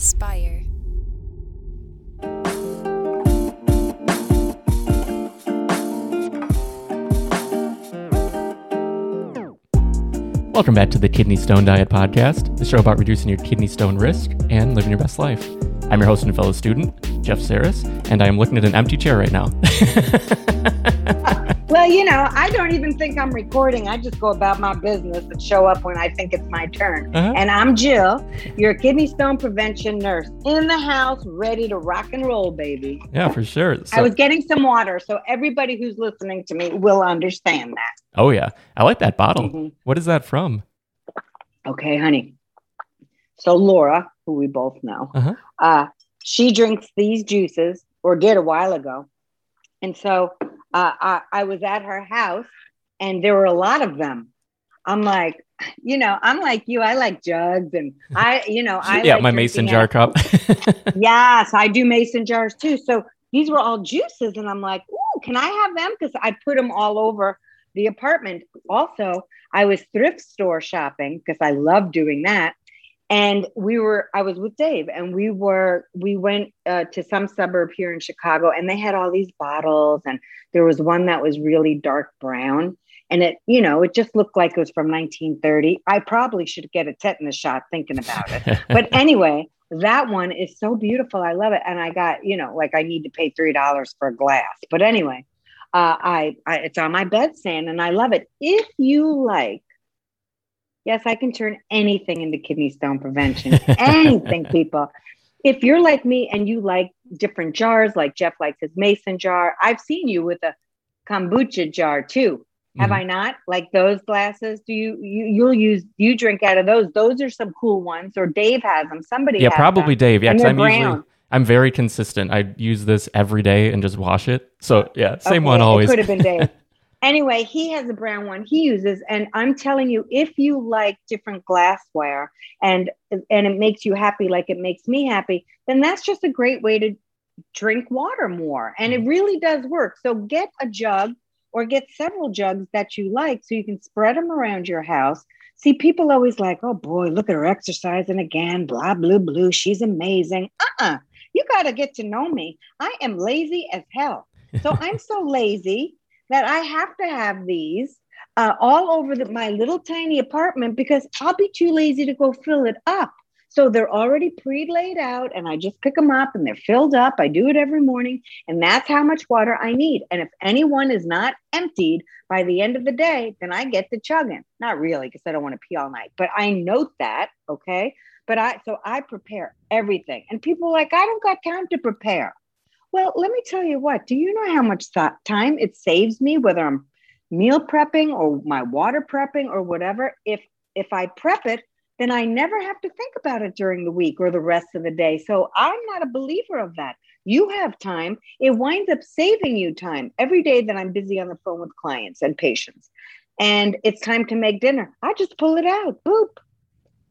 Spire. Welcome back to the Kidney Stone Diet Podcast, the show about reducing your kidney stone risk and living your best life. I'm your host and fellow student, Jeff Saris, and I am looking at an empty chair right now. Well, you know, I don't even think I'm recording. I just go about my business and show up when I think it's my turn. Uh-huh. And I'm Jill, your kidney stone prevention nurse, in the house, ready to rock and roll, baby. yeah, for sure. I was getting some water, so everybody who's listening to me will understand that. oh yeah, I like that bottle. Mhm. What is that from? Okay, honey. So Laura, who we both know, Uh-huh. uh, she drinks these juices, or did a while ago. And so uh, I, I was at her house, and there were a lot of them. I'm like, you know, I'm like you. I like jugs, and I, you know, I yeah, like my mason jar out- cup. Yes, I do mason jars too. So these were all juices, and I'm like, "Ooh, can I have them?" Because I put them all over the apartment. Also, I was thrift store shopping because I love doing that. And we were, I was with Dave, and we were, we went uh, to some suburb here in Chicago, and they had all these bottles, and there was one that was really dark brown, and it, you know, it just looked like it was from 1930. I probably should get a tetanus shot thinking about it but anyway, that one is so beautiful. I love it. And I got, you know, like I need to pay three dollars for a glass. But anyway, uh, I, I it's on my bedstand and I love it. If you like, yes, I can turn anything into kidney stone prevention. anything, people. If you're like me and you like different jars, like Jeff likes his mason jar, I've seen you with a kombucha jar too. Have Mhm. I not? Like those glasses? Do you you you'll use you drink out of those? Those are some cool ones. Or Dave has them. Somebody yeah, has probably them. Dave. Yeah, And 'cause they're I'm usually. I'm very consistent. I use this every day and just wash it. So yeah, same Okay, one always. It could have been Dave. anyway, he has a brown one he uses, and I'm telling you, if you like different glassware and and it makes you happy, like it makes me happy, then that's just a great way to drink water more, and it really does work. So get a jug or get several jugs that you like, so you can spread them around your house. See, people always like, oh boy, look at her exercising again, blah, blah, blah. She's amazing. Uh uh You got to get to know me. I am lazy as hell. So I'm so lazy that I have to have these uh, all over the, my little tiny apartment because I'll be too lazy to go fill it up. So they're already pre laid out and I just pick them up and they're filled up. I do it every morning and that's how much water I need. And if anyone is not emptied by the end of the day, then I get to chugging. Not really because I don't want to pee all night, but I note that. Okay. But I, so I prepare everything. And people like, I don't got time to prepare. Well, let me tell you what. Do you know how much th- time it saves me, whether I'm meal prepping or my water prepping or whatever? If if I prep it, then I never have to think about it during the week or the rest of the day. So I'm not a believer of that. You have time. It winds up saving you time every day that I'm busy on the phone with clients and patients. And it's time to make dinner. I just pull it out. Boop,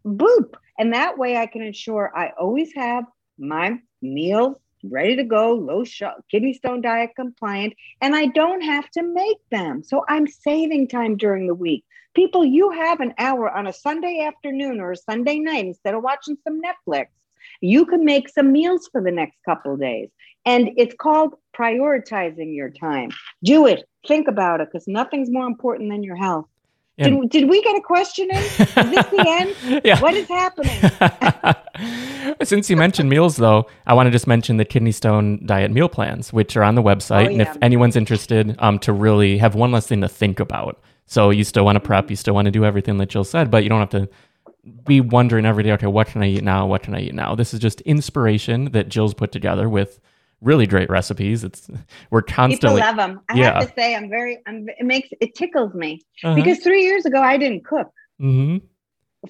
boop. And that way I can ensure I always have my meals ready to go, low sugar, kidney stone diet compliant, and I don't have to make them. So I'm saving time during the week. People, you have an hour on a Sunday afternoon or a Sunday night instead of watching some Netflix. You can make some meals for the next couple days. And it's called prioritizing your time. Do it. Think about it because nothing's more important than your health. And- Did, did we get a question in? Is this the end? yeah. What is happening? Since you mentioned meals, though, I want to just mention the kidney stone diet meal plans, which are on the website. Oh, And if anyone's interested, um, to really have one less thing to think about. So you still want to prep, you still want to do everything that Jill said, but you don't have to be wondering every day, okay, what can I eat now? What can I eat now? This is just inspiration that Jill's put together with really great recipes. It's we're constantly People love them. I Yeah. have to say, I'm very. I'm, it makes it tickles me Uh-huh. because three years ago I didn't cook. Mhm.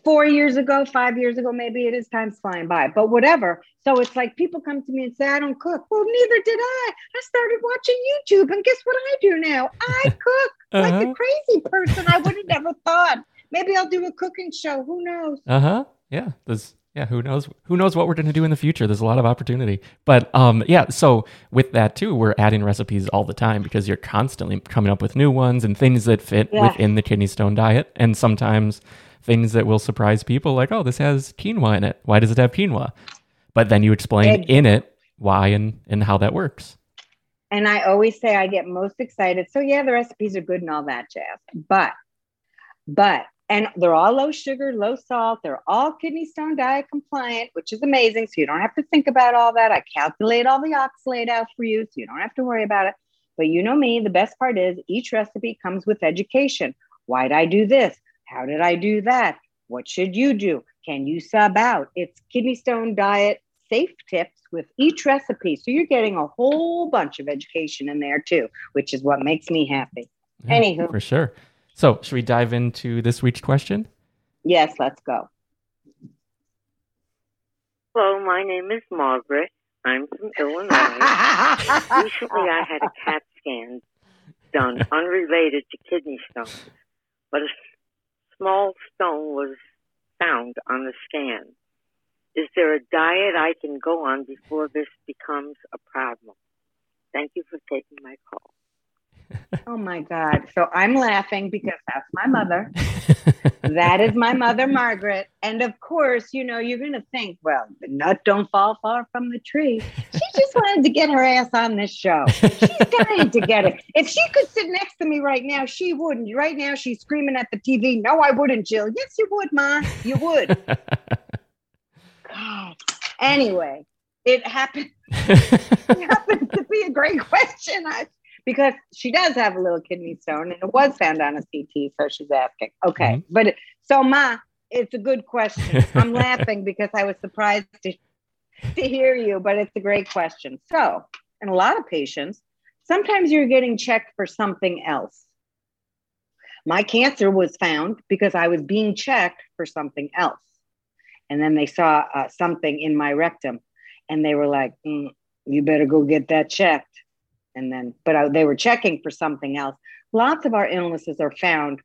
Four years ago, five years ago, maybe it is time's flying by, but whatever. So it's like people come to me and say, I don't cook. Well, neither did I. I started watching YouTube, and guess what I do now? I cook like Uh-huh. a crazy person. I would have never thought. Maybe I'll do a cooking show. Who knows? Uh huh. Yeah. There's yeah. Who knows? Who knows what we're going to do in the future? There's a lot of opportunity. But um, yeah. So with that too, we're adding recipes all the time because you're constantly coming up with new ones and things that fit Yeah. within the kidney stone diet, and sometimes things that will surprise people, like oh, this has quinoa in it. Why does it have quinoa? but then you explain in it why and, and how that works. And I always say I get most excited. So yeah, the recipes are good and all that jazz. But, but, and they're all low sugar, low salt. They're all kidney stone diet compliant, which is amazing. So you don't have to think about all that. I calculate all the oxalate out for you, so you don't have to worry about it. But you know me, the best part is each recipe comes with education. Why did I do this? How did I do that? What should you do? Can you sub out? It's kidney stone diet safe tips with each recipe. So you're getting a whole bunch of education in there too, which is what makes me happy. Yeah, Anywho. For sure. So should we dive into this week's question? Yes, let's go. Hello, my name is Margaret. I'm from Illinois. Recently, I had a CAT scan done unrelated to kidney stones, but a small stone was found on the scan. Is there a diet I can go on before this becomes a problem? Thank you for taking my call. Oh my God. So I'm laughing because that's my mother. that is my mother, Margaret. And of course, you know, you're going to think, well, the nut don't fall far from the tree. She just wanted to get her ass on this show. She's dying to get it. If she could sit next to me right now, she wouldn't. Right now, she's screaming at the TV. No, I wouldn't, Jill. Yes, you would, Ma. You would. God. Anyway, it happened. it happened to be a great question. I, because she does have a little kidney stone and it was found on a CT. So she's asking. Okay. Mm-hmm. But so, Ma, it's a good question. I'm laughing because I was surprised to, to hear you, but it's a great question. So, in a lot of patients, sometimes you're getting checked for something else. My cancer was found because I was being checked for something else. And then they saw uh, something in my rectum and they were like, mm, you better go get that checked and then but I, they were checking for something else. Lots of our illnesses are found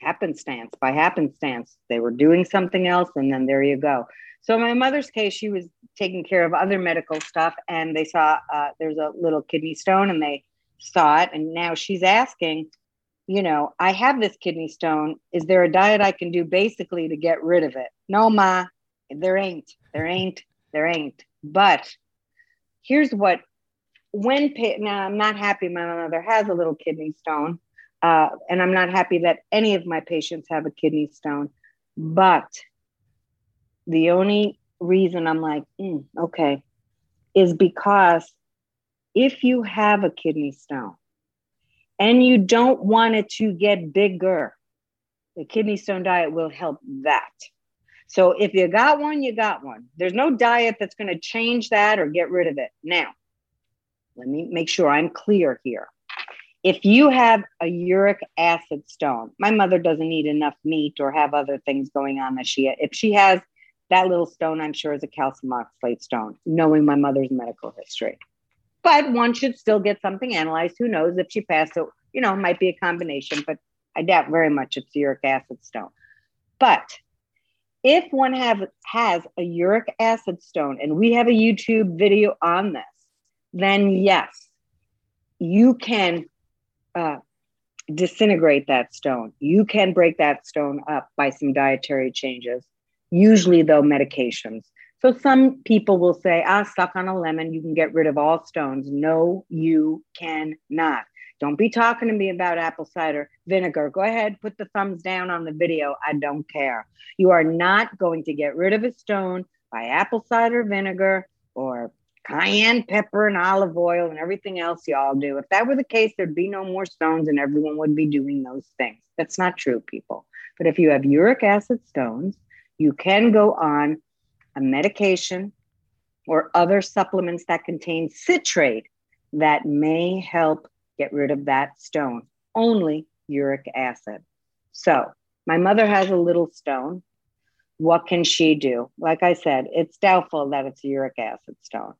happenstance by happenstance. They were doing something else and then there you go. So in my mother's case she was taking care of other medical stuff and they saw uh, there's a little kidney stone and they saw it and now she's asking you know i have this kidney stone. Is there a diet i can do basically to get rid of it? No ma there ain't. There ain't. There ain't. But here's what when now I'm not happy my mother has a little kidney stone, uh, and I'm not happy that any of my patients have a kidney stone. But the only reason I'm like, mm, okay, is because if you have a kidney stone and you don't want it to get bigger, the kidney stone diet will help that. So if you got one, you got one. There's no diet that's going to change that or get rid of it. Now, let me make sure I'm clear here. If you have a uric acid stone, my mother doesn't eat enough meat or have other things going on that she, if she has that little stone, I'm sure is a calcium oxalate stone, knowing my mother's medical history. But one should still get something analyzed. Who knows if she passed it, you know, it might be a combination, but I doubt very much it's uric acid stone. But if one have has a uric acid stone, and we have a YouTube video on this, then yes, you can uh, disintegrate that stone. You can break that stone up by some dietary changes, usually, though, medications. So some people will say, ah, suck on a lemon, you can get rid of all stones. No, you cannot. Don't be talking to me about apple cider vinegar. Go ahead, put the thumbs down on the video. I don't care. You are not going to get rid of a stone by apple cider vinegar or cayenne pepper and olive oil and everything else y'all do. If that were the case, there'd be no more stones and everyone would be doing those things. That's not true, people. But if you have uric acid stones, you can go on a medication or other supplements that contain citrate that may help get rid of that stone. Only uric acid. So, my mother has a little stone. What can she do? Like I said, it's doubtful that it's a uric acid stone.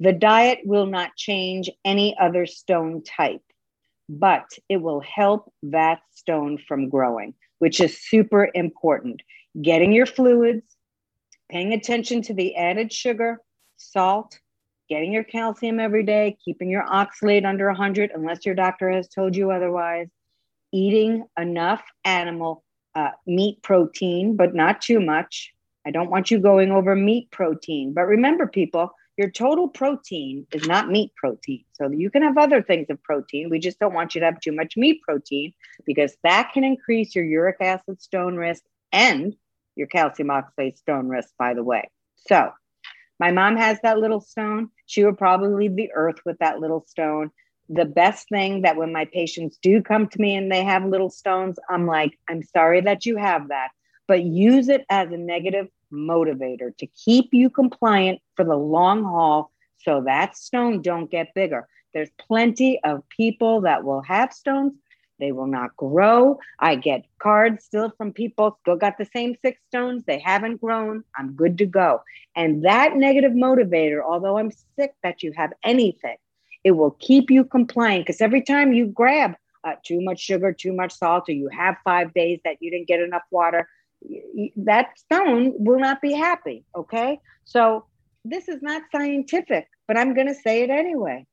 The diet will not change any other stone type, but it will help that stone from growing, which is super important. Getting your fluids, paying attention to the added sugar, salt, getting your calcium every day, keeping your oxalate under 100 unless your doctor has told you otherwise, eating enough animal uh, meat protein, but not too much. I don't want you going over meat protein. But remember, people, your total protein is not meat protein. So you can have other things of protein. We just don't want you to have too much meat protein because that can increase your uric acid stone risk and your calcium oxalate stone risk, by the way. So my mom has that little stone. She would probably leave the earth with that little stone. The best thing that when my patients do come to me and they have little stones, I'm like, I'm sorry that you have that, but use it as a negative motivator to keep you compliant for the long haul so that stone don't get bigger. There's plenty of people that will have stones they will not grow. I get cards still from people, still got the same six stones. They haven't grown. I'm good to go. And that negative motivator, although I'm sick that you have anything, it will keep you compliant because every time you grab uh, too much sugar, too much salt, or you have five days that you didn't get enough water, that stone will not be happy. Okay. So this is not scientific, but I'm going to say it anyway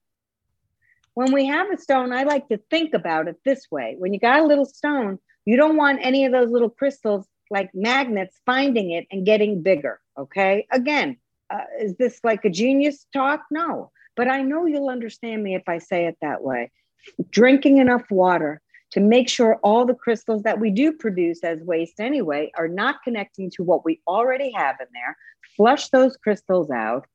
when we have a stone, I like to think about it this way. When you got a little stone, you don't want any of those little crystals like magnets finding it and getting bigger. Okay. Again, uh, is this like a genius talk? No. But I know you'll understand me if I say it that way. Drinking enough water to make sure all the crystals that we do produce as waste anyway are not connecting to what we already have in there. Flush those crystals out.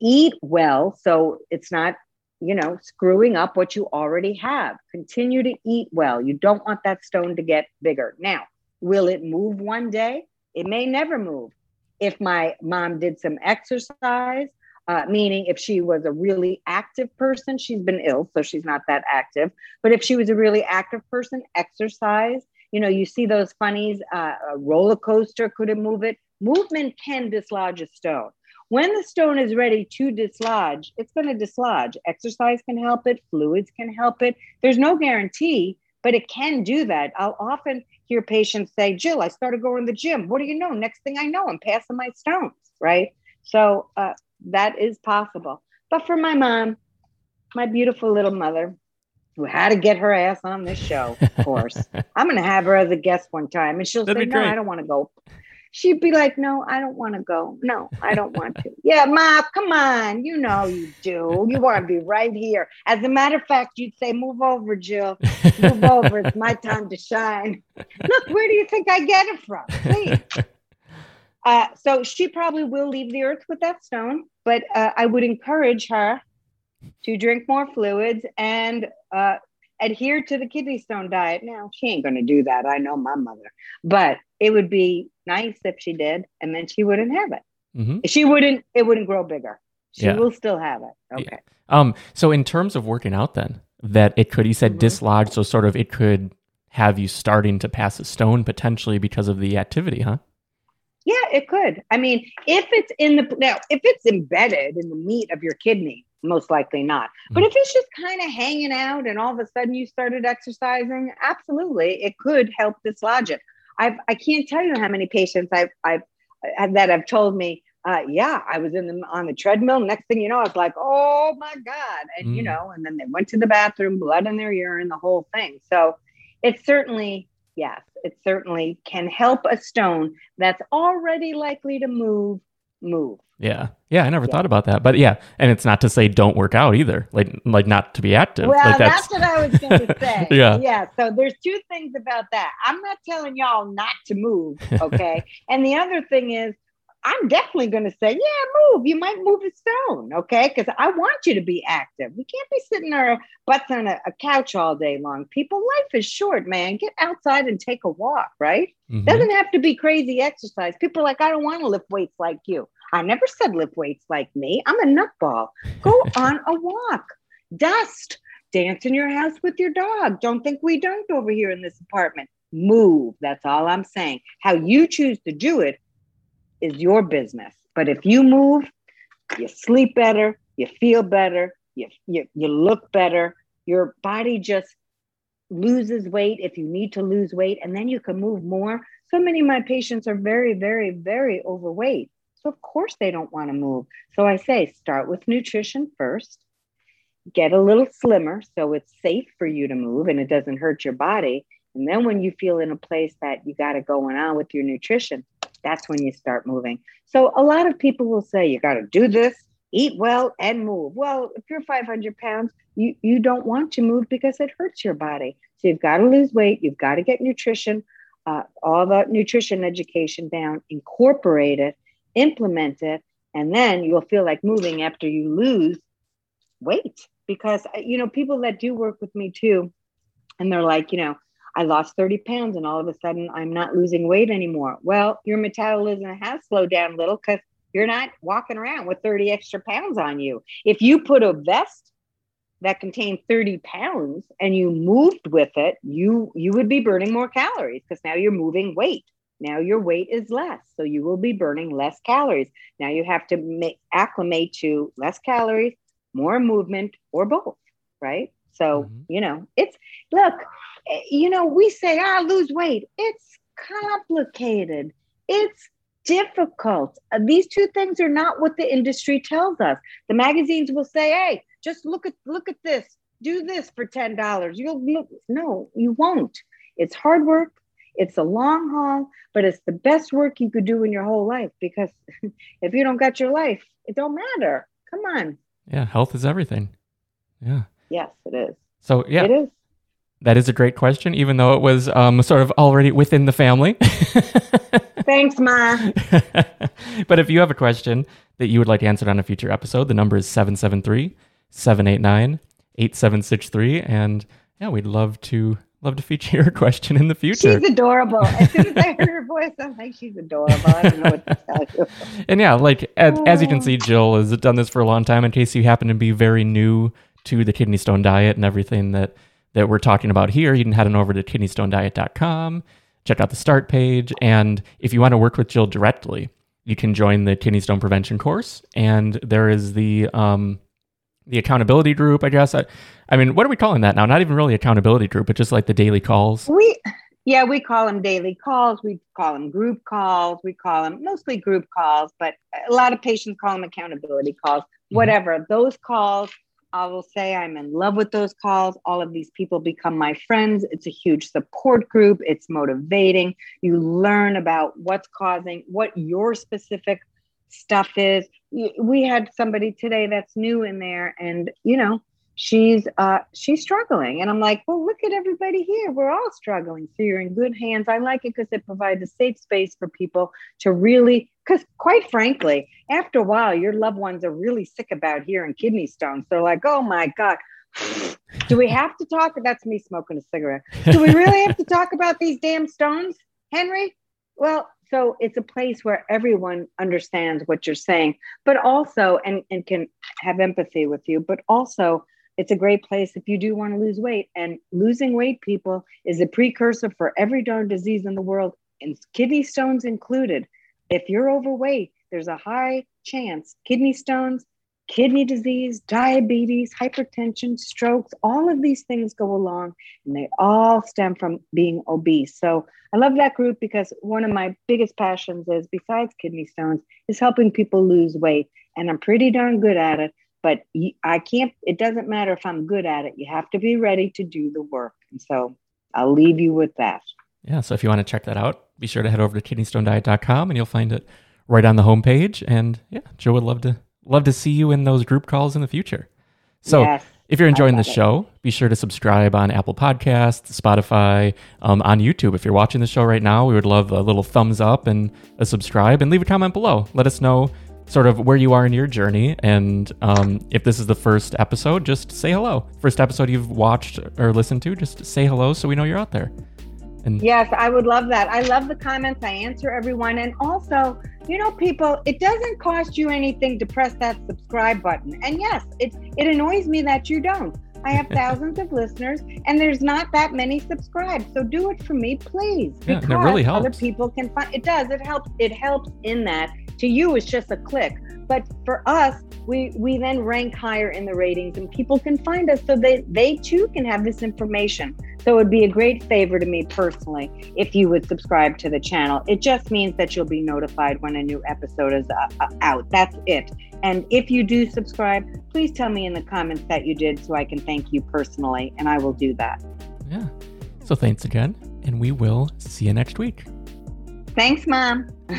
Eat well so it's not you know, screwing up what you already have. Continue to eat well. You don't want that stone to get bigger. Now, will it move one day? It may never move. If my mom did some exercise, uh, meaning if she was a really active person, she's been ill, so she's not that active. But if she was a really active person, exercise, you know, you see those funnies, uh, a roller coaster, couldn't move it? Movement can dislodge a stone. When the stone is ready to dislodge, it's going to dislodge. Exercise can help it, fluids can help it. There's no guarantee, but it can do that. I'll often hear patients say, Jill, I started going to the gym. What do you know? Next thing I know, I'm passing my stones, right? So uh, that is possible. But for my mom, my beautiful little mother, who had to get her ass on this show, of course. I'm going to have her as a guest one time, and she'll That'd say, "No, I don't want to go." she'd be like, No, I don't want to go. No, I don't want to. yeah, Mom, come on. You know you do. You want to be right here. As a matter of fact, you'd say, Move over, Jill. Move over. It's my time to shine. Look, where do you think I get it from? Please. Uh, so she probably will leave the earth with that stone, but uh, I would encourage her to drink more fluids and uh, adhere to the kidney stone diet. Now, she ain't going to do that. I know my mother, but it would be nice if she did, and then she wouldn't have it. Mm-hmm. She wouldn't. It wouldn't grow bigger. She yeah. will still have it. Okay. Yeah. Um. So in terms of working out, then that it could, you said mm-hmm. dislodge. So sort of, it could have you starting to pass a stone potentially because of the activity, huh? Yeah, it could. I mean, if it's in the now, if it's embedded in the meat of your kidney, most likely not. But if it's just kind of hanging out and all of a sudden you started exercising, absolutely, it could help dislodge it. I've I can't tell you how many patients I've I've that have told me, uh, yeah, I was in the on the treadmill. Next thing you know, I was like, oh my god, and mm. you know, and then they went to the bathroom, blood in their urine, the whole thing. So it's certainly, yes, it certainly can help a stone that's already likely to move move. Yeah. Yeah, I never yeah. thought about that. But yeah, and it's not to say don't work out either. Like like not to be active. Well, like that's... that's what I was going to say. yeah. Yeah, so there's two things about that. I'm not telling y'all not to move, okay? and the other thing is I'm definitely going to say, yeah, move. You might move a stone, okay? Because I want you to be active. We can't be sitting our butts on a, a, couch all day long. People, life is short, man. Get outside and take a walk, right? Mm-hmm. Doesn't have to be crazy exercise. People are like, I don't want to lift weights like you. I never said lift weights like me. I'm a nutball. Go on a walk. Dust. Dance in your house with your dog. Don't think we don't over here in this apartment. Move. That's all I'm saying. How you choose to do it is your business. But if you move, you sleep better, you feel better, you, you, you look better, your body just loses weight if you need to lose weight, and then you can move more. So many of my patients are very, very, very overweight. So, of course, they don't want to move. So, I say start with nutrition first, get a little slimmer so it's safe for you to move and it doesn't hurt your body. And then, when you feel in a place that you got it going on with your nutrition, that's when you start moving. So a lot of people will say, you got to do this, eat well, and move. Well, if you're 500 pounds, you, you don't want to move because it hurts your body. So you've got to lose weight, you've got to get nutrition, uh, all the nutrition education down, incorporate it, implement it, and then you'll feel like moving after you lose weight. Because, uh, you know, people that do work with me too, and they're like, you know, I lost 30 pounds and all of a sudden I'm not losing weight anymore. Well, your metabolism has slowed down a little because you're not walking around with 30 extra pounds on you. If you put a vest that contained 30 pounds and you moved with it, you you would be burning more calories because now you're moving weight. Now your weight is less, so you will be burning less calories. Now you have to make acclimate to less calories, more movement, or both, right? So, mm-hmm. you know, it's look, you know, we say, ah, lose weight. It's complicated. It's difficult. Uh, these two things are not what the industry tells us. The magazines will say, hey, just look at look at this. Do this for $10. You'll look. No, you won't. It's hard work. It's a long haul, but it's the best work you could do in your whole life because if you don't got your life, it don't matter. Come on. Yeah, health is everything. Yeah. Yes, it is. So yeah, it is. That is a great question, even though it was um, sort of already within the family. Thanks, Ma. but if you have a question that you would like answered on a future episode, the number is 773 789 8763. And yeah, we'd love to love to feature your question in the future. She's adorable. As soon as I heard her voice, I'm like, she's adorable. I don't know what to tell you. and yeah, like as, as, you can see, Jill has done this for a long time. In case you happen to be very new to the kidney stone diet and everything that that we're talking about here, you can head on over to kidneystonediet.com, check out the start page, and if you want to work with Jill directly, you can join the kidney stone prevention course. And there is the um, the accountability group, I guess. I, I mean, what are we calling that now? Not even really accountability group, but just like the daily calls. We yeah, we call them daily calls. We call them group calls. We call them mostly group calls, but a lot of patients call them accountability calls. Mm-hmm. Whatever. Those calls I will say I'm in love with those calls. All of these people become my friends. It's a huge support group. It's motivating. You learn about what's causing, what your specific stuff is. We had somebody today that's new in there, and you know, she's uh she's struggling. And i'm like well look at everybody here. We're all struggling. So you're in good hands. I like it because it provides a safe space for people to really because quite frankly after a while your loved ones are really sick about hearing kidney stones. They're like oh my god. Do we have to talk? That's me smoking a cigarette. Do we really have to talk about these damn stones henry? Well so it's a place where everyone understands what you're saying but also and, and can have empathy with you but also it's a great place if you do want to lose weight. And losing weight, people, is a precursor for every darn disease in the world, and kidney stones included. If you're overweight, there's a high chance kidney stones, kidney disease, diabetes, hypertension, strokes, all of these things go along and they all stem from being obese. So I love that group because one of my biggest passions is, besides kidney stones, is helping people lose weight. And I'm pretty darn good at it but I can't, it doesn't matter if I'm good at it. You have to be ready to do the work. And so I'll leave you with that. Yeah. So if you want to check that out, be sure to head over to kidneystonediet.com and you'll find it right on the homepage. And yeah, Joe would love to love to see you in those group calls in the future. So yes, if you're enjoying this show, be sure to subscribe on Apple Podcasts, Spotify, um, on YouTube. If you're watching the show right now, we would love a little thumbs up and a subscribe and leave a comment below. Let us know sort of where you are in your journey. And um, if this is the first episode, just say hello. First episode you've watched or listened to, just say hello so we know you're out there. And yes, I would love that. I love the comments. I answer everyone. And also, you know, people, it doesn't cost you anything to press that subscribe button. And yes, it, it annoys me that you don't. I have thousands of listeners, and there's not that many subscribed. So do it for me, please. Yeah, because it really helps. Other people can find it. Does it helps? It helps in that to you it's just a click but for us we we then rank higher in the ratings and people can find us so they they too can have this information so it would be a great favor to me personally if you would subscribe to the channel it just means that you'll be notified when a new episode is uh, uh out that's it and if you do subscribe please tell me in the comments that you did so i can thank you personally and i will do that. Yeah. So thanks again and we will see you next week. Thanks mom